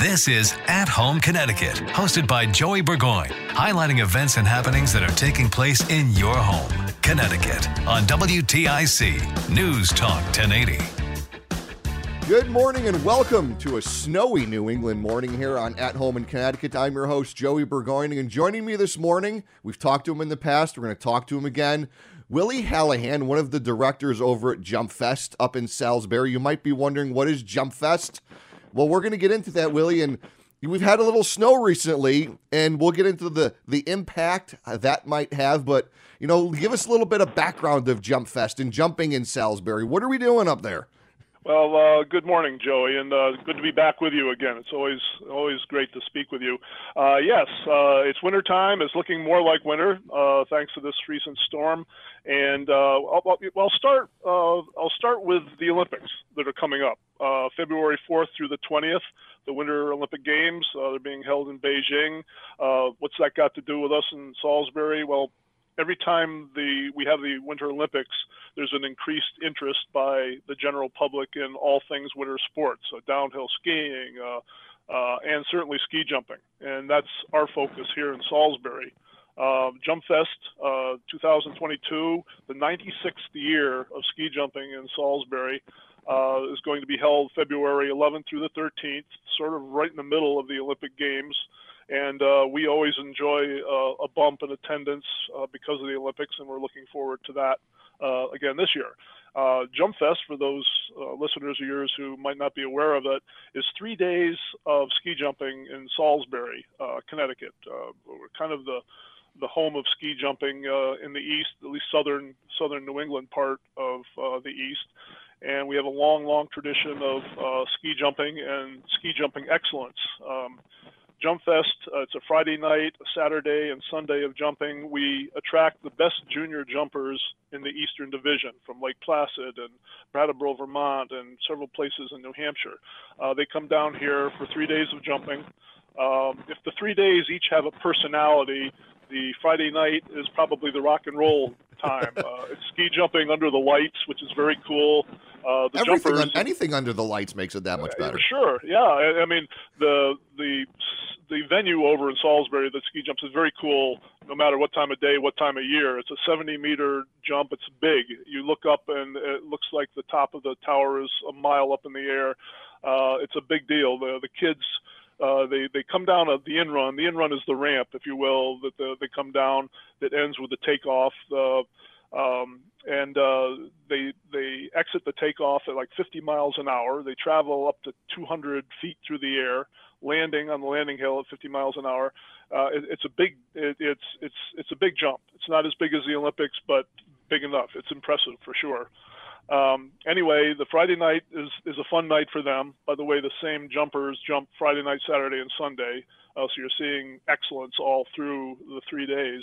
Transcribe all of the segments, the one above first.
This is At Home Connecticut, hosted by Joey Burgoyne, highlighting events and happenings that are taking place in your home, Connecticut, on WTIC News Talk 1080. Good morning and welcome to a snowy New England morning here on At Home in Connecticut. I'm your host, Joey Burgoyne, and joining me this morning, we've talked to him in the past, we're going to talk to him again. Willie Hallahan, one of the directors over at Jump Fest up in Salisbury. You might be wondering, what is Jump Fest? Well, we're going to get into that, Willie, and we've had a little snow recently, and we'll get into the the impact that might have. But you know, give us a little bit of background of Jump Fest and jumping in Salisbury. What are we doing up there? Well, uh, good morning, Joey, and uh, good to be back with you again. It's always always great to speak with you. Uh, yes, uh, it's winter time. It's looking more like winter uh, thanks to this recent storm. And uh, I'll, I'll, start. I'll start with the Olympics that are coming up, February 4th through the 20th. The Winter Olympic Games. they're being held in Beijing. what's that got to do with us in Salisbury? Well, every time the we have the Winter Olympics, there's an increased interest by the general public in all things winter sports, so downhill skiing, uh, uh, and certainly ski jumping. And that's our focus here in Salisbury. Uh, Jump Fest uh, 2022, the 96th year of ski jumping in Salisbury, uh, is going to be held February 11th through the 13th, sort of right in the middle of the Olympic Games and uh, we always enjoy uh, a bump in attendance uh, because of the Olympics, and we're looking forward to that uh, again this year. Uh, Jump Fest, for those uh, listeners of yours who might not be aware of it, is three days of ski jumping in Salisbury, Connecticut. we're kind of the the home of ski jumping in the east, at least southern southern New England part of the east and we have a long, long tradition of ski jumping and ski jumping excellence. Um, Jump Fest. Uh, it's a Friday night, a Saturday, and Sunday of jumping. We attract the best junior jumpers in the Eastern Division from Lake Placid and Brattleboro, Vermont, and several places in New Hampshire. Uh, they come down here for three days of jumping. Um, if the three days each have a personality, the Friday night is probably the rock and roll time. Uh, it's ski jumping under the lights, which is very cool. Uh, the Everything, jumpers, anything under the lights makes it that much better. Sure, yeah. I, I mean, the the the venue over in Salisbury that ski jumps is very cool. No matter what time of day, what time of year, it's a 70 meter jump. It's big. You look up and it looks like the top of the tower is a mile up in the air. Uh, it's a big deal. The the kids. Uh, they they come down at the in run. The in run is the ramp, if you will, that the, they come down that ends with the takeoff. Uh, um, and uh, they they exit the takeoff at like 50 miles an hour. They travel up to 200 feet through the air landing on the landing hill at 50 miles an hour. Uh, it, it's a big it, it's it's it's a big jump. It's not as big as the Olympics, but big enough. It's impressive for sure. Um, anyway, the Friday night is is a fun night for them. By the way, the same jumpers jump Friday night, Saturday, and Sunday, uh, so you're seeing excellence all through the three days.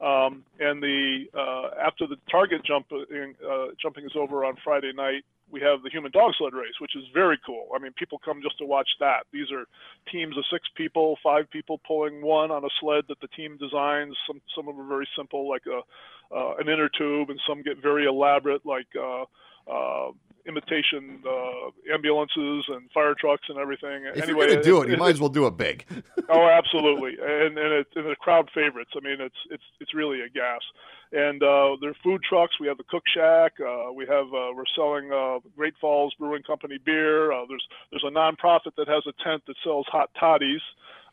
Um, and the uh, after the target jump uh, jumping is over on Friday night, we have the human dog sled race, which is very cool. I mean, people come just to watch that. These are teams of six people, five people pulling one on a sled that the team designs. Some some of them are very simple, like a uh, an inner tube, and some get very elaborate, like uh, uh, imitation uh, ambulances and fire trucks and everything. If anyway, you're gonna do it, it, you might as well do it big. oh, absolutely, and and, it, and the crowd favorites. I mean, it's it's it's really a gas. And uh, their food trucks. We have the Cook Shack. Uh, we have uh, we're selling uh, Great Falls Brewing Company beer. Uh, there's there's a nonprofit that has a tent that sells hot toddies.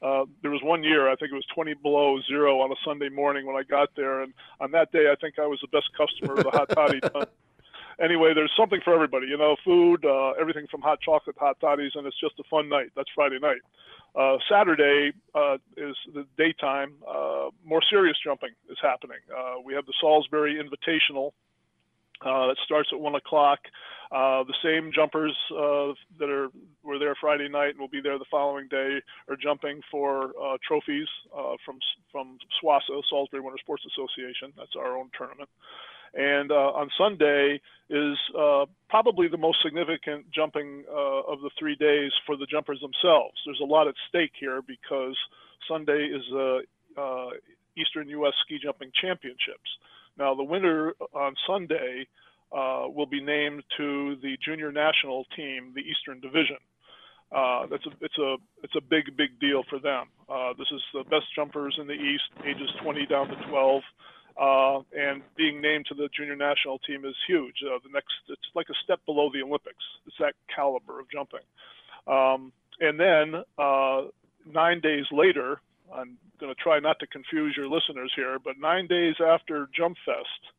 Uh, there was one year, I think it was 20 below zero on a Sunday morning when I got there, and on that day, I think I was the best customer of the hot toddy. anyway, there's something for everybody. You know, food, uh, everything from hot chocolate, hot toddies, and it's just a fun night. That's Friday night. Uh, Saturday uh, is the daytime. Uh, more serious jumping is happening. Uh, we have the Salisbury Invitational uh, that starts at one o'clock. Uh, the same jumpers uh, that are were there Friday night and will be there the following day are jumping for uh, trophies uh, from from SWASA, Salisbury Winter Sports Association. That's our own tournament. And uh, on Sunday is uh, probably the most significant jumping uh, of the three days for the jumpers themselves. There's a lot at stake here because Sunday is the uh, Eastern U.S. Ski Jumping Championships. Now, the winner on Sunday uh, will be named to the junior national team, the Eastern Division. Uh, that's a, it's a it's a big big deal for them. This is the best jumpers in the East, ages 20 down to 12, uh, and being named to the junior national team is huge. Uh, the next it's like a step below the Olympics. It's that caliber of jumping. Um, and then uh, nine days later, I'm going to try not to confuse your listeners here, but nine days after Jump Fest,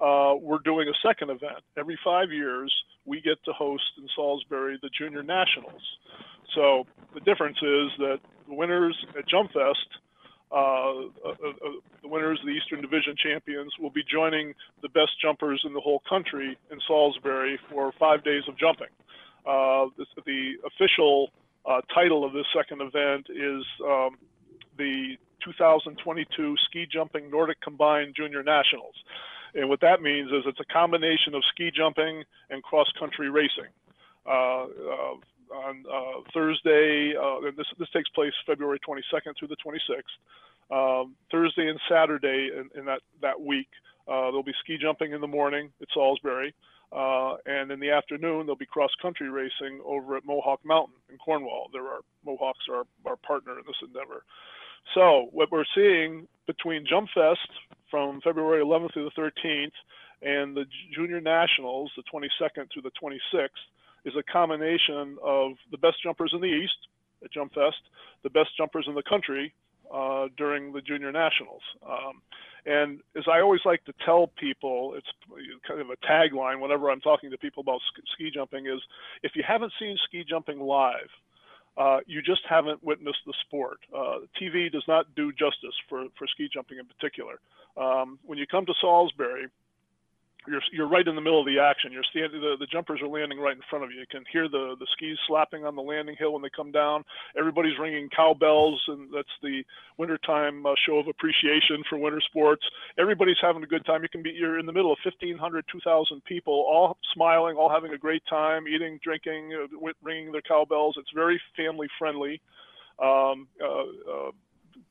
uh, we're doing a second event. Every five years, we get to host in Salisbury the Junior Nationals. So the difference is that the winners at Jump Fest, uh, uh, uh, the winners of the Eastern Division champions, will be joining the best jumpers in the whole country in Salisbury for five days of jumping. Uh, this, the official uh, title of this second event is um, the 2022 Ski Jumping Nordic Combined Junior Nationals. And what that means is it's a combination of ski jumping and cross country racing. On uh, Thursday, uh, this, this takes place February 22nd through the 26th. Um, Thursday and Saturday in, in that, that week, uh, there'll be ski jumping in the morning at Salisbury. Uh, and in the afternoon, there'll be cross country racing over at Mohawk Mountain in Cornwall. There are Mohawks are our partner in this endeavor. So what we're seeing between Jump Fest from February 11th through the 13th and the Junior Nationals, the 22nd through the 26th, is a combination of the best jumpers in the East at Jump Fest, the best jumpers in the country uh, during the Junior Nationals. Um, and as I always like to tell people, it's kind of a tagline whenever I'm talking to people about ski jumping is if you haven't seen ski jumping live, uh, you just haven't witnessed the sport. Uh, TV does not do justice for, for ski jumping in particular. Um, when you come to Salisbury, you're, you're right in the middle of the action. You're standing, the, the jumpers are landing right in front of you. You can hear the, the skis slapping on the landing hill when they come down. Everybody's ringing cowbells, and that's the wintertime uh, show of appreciation for winter sports. Everybody's having a good time. You can be, you're in the middle of 1,500, 2,000 people, all smiling, all having a great time, eating, drinking, uh, ringing their cowbells. It's very family friendly. Um, uh, uh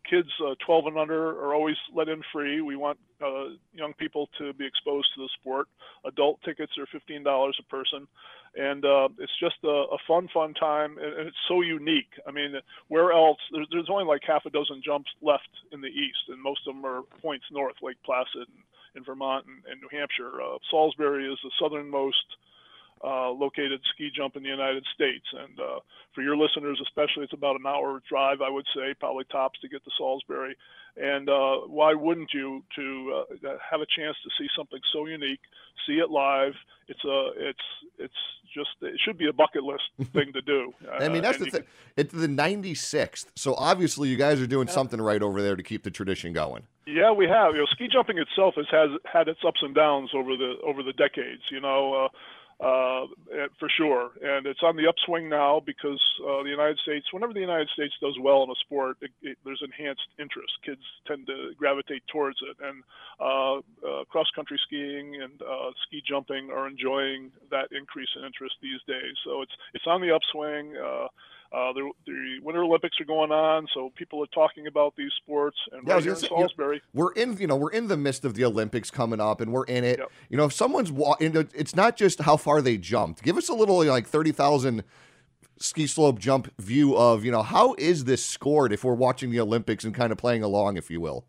kids uh, 12 and under are always let in free. We want uh, young people to be exposed to the sport. Adult tickets are $15 a person, and uh, it's just a, a, fun, fun time, and, it's so unique. I mean, where else? There's, there's, only like half a dozen jumps left in the east, and most of them are points north, Lake Placid, and, in Vermont and, and New Hampshire. Uh, Salisbury is the southernmost uh, located ski jump in the United States. And uh, for your listeners, especially, it's about an hour drive, I would say, probably tops to get to Salisbury. And uh, why wouldn't you to uh, have a chance to see something so unique, see it live? It's a, it's, it's just, it should be a bucket list thing to do. I mean, that's the thing. Can... It's the 96th, so obviously you guys are doing yeah. something right over there to keep the tradition going. Yeah, we have. You know, ski jumping itself has has had its ups and downs over the over the decades. You know, uh, uh, for sure. And it's on the upswing now because uh, the United States, whenever the United States does well in a sport, it, it, there's enhanced interest. Kids tend to gravitate towards it. And uh, uh cross country skiing and uh, ski jumping are enjoying that increase in interest these days. So it's, it's on the upswing. Uh, the, the Winter Olympics are going on, so people are talking about these sports. And Yeah, right here in say, you know, Salisbury, we're in, you know, we're in the midst of the Olympics coming up, and we're in it. Yep. You know, if someone's know, it's not just how far they jumped. Give us a little like thirty thousand ski slope jump view of, you know, how is this scored if we're watching the Olympics and kind of playing along, if you will.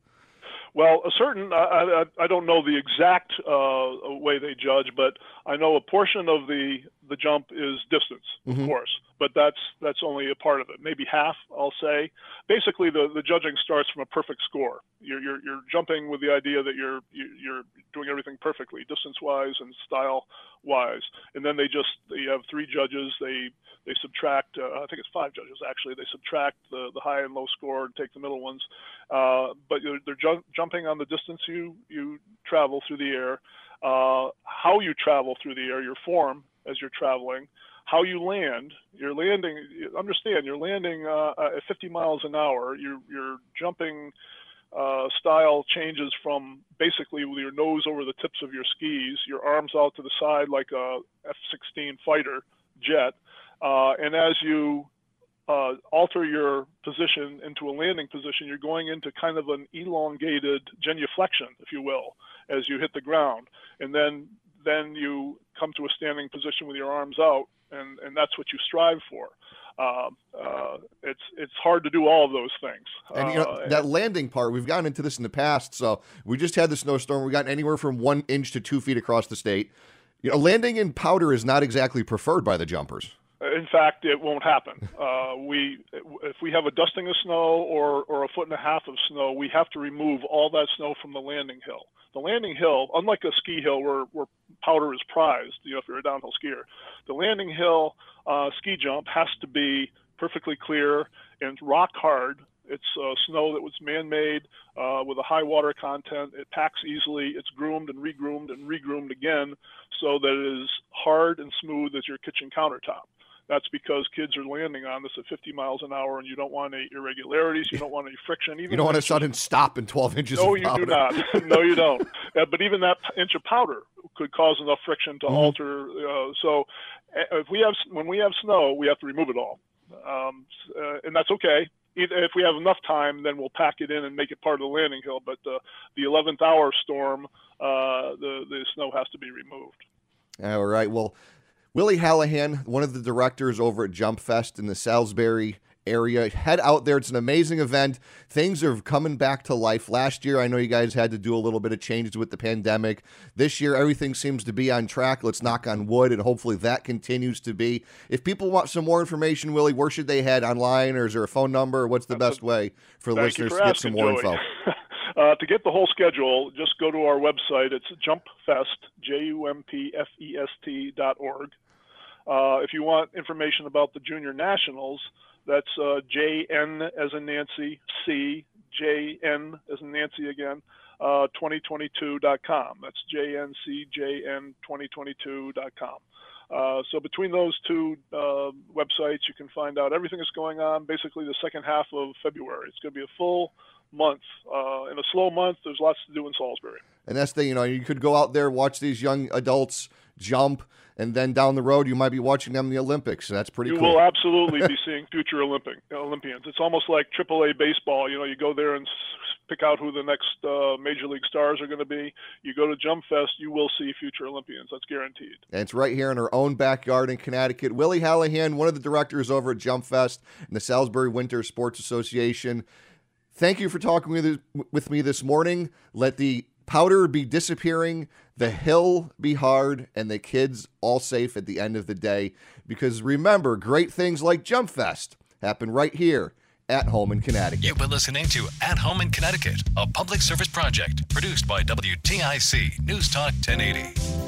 Well, a certain I, I, I don't know the exact uh, way they judge, but I know a portion of the the jump is distance, of course, but that's that's only a part of it. Maybe half, I'll say. Basically, the, the judging starts from a perfect score. You're, you're you're jumping with the idea that you're you- you're doing everything perfectly, distance wise and style wise, and then they just you have three judges. They they subtract. Uh, I think it's five judges actually. They subtract the, the high and low score and take the middle ones. Uh, but they're ju- jumping on the distance you you travel through the air, uh, how you travel through the air, your form as you're traveling, how you land. You're landing. Understand? You're landing uh, at 50 miles an hour. You're you're jumping. Uh, style changes from basically with your nose over the tips of your skis, your arms out to the side like a F-16 fighter jet, uh, and as you uh, alter your position into a landing position, you're going into kind of an elongated genuflection, if you will, as you hit the ground, and then then you come to a standing position with your arms out, and, and that's what you strive for. Uh, uh, it's it's hard to do all of those things. And you know Uh, that landing part, we've gotten into this in the past. So we just had the snowstorm. We got anywhere from one inch to two feet across the state. You know, landing in powder is not exactly preferred by the jumpers. In fact, it won't happen. Uh, we, if we have a dusting of snow or, or a foot and a half of snow, we have to remove all that snow from the landing hill. The landing hill, unlike a ski hill where, where powder is prized, you know, if you're a downhill skier, the landing hill uh, ski jump has to be perfectly clear and rock hard. It's uh, snow that was man-made uh, with a high water content. It packs easily. It's groomed and regroomed and regroomed again, so that it is hard and smooth as your kitchen countertop. That's because kids are landing on this at 50 miles an hour, and you don't want any irregularities. You don't want any friction. Even You don't want a sudden stop in 12 inches no, you powder. do not. no, you don't. Uh, but even that inch of powder could cause enough friction to Mm-hmm. alter. Uh, so, uh, if we have when we have snow, we have to remove it all, um, uh, and that's okay. If we have enough time, then we'll pack it in and make it part of the landing hill. But uh, the 11th hour storm, uh, the the snow has to be removed. All right. Well, Willie Hallahan, one of the directors over at Jump Fest in the Salisbury area, head out there. It's an amazing event. Things are coming back to life. Last year, I know you guys had to do a little bit of changes with the pandemic. This year, everything seems to be on track. Let's knock on wood, and hopefully that continues to be. If people want some more information, Willie, where should they head online, or is there a phone number? What's the best way for listeners you to get some more Joey. info? uh, to get the whole schedule, just go to our website. It's jumpfest, J-U-M-P-F-E-S-T dot org. Uh, if you want information about the junior nationals, that's uh, JN as in Nancy, C, JN as in Nancy again, uh, 2022.com. That's JNCJN2022.com. Uh, so between those two uh, websites, you can find out everything that's going on. Basically, the second half of February. It's going to be a full month. Uh, in a slow month, there's lots to do in Salisbury. And that's the you know you could go out there watch these young adults jump, and then down the road you might be watching them in the Olympics. So that's pretty You cool. will absolutely be seeing future Olympic Olympians. It's almost like AAA baseball. You know, you go there and pick out who the next uh, major league stars are going to be. You go to Jump Fest, you will see future Olympians. That's guaranteed. And it's right here in our own backyard in Connecticut. Willie Hallahan, one of the directors over at Jump Fest and the Salisbury Winter Sports Association. Thank you for talking with, with me this morning. Let the powder be disappearing, the hill be hard, and the kids all safe at the end of the day. Because remember, great things like Jump Fest happen right here at home in Connecticut. You've been listening to At Home in Connecticut, a public service project produced by WTIC News Talk 1080.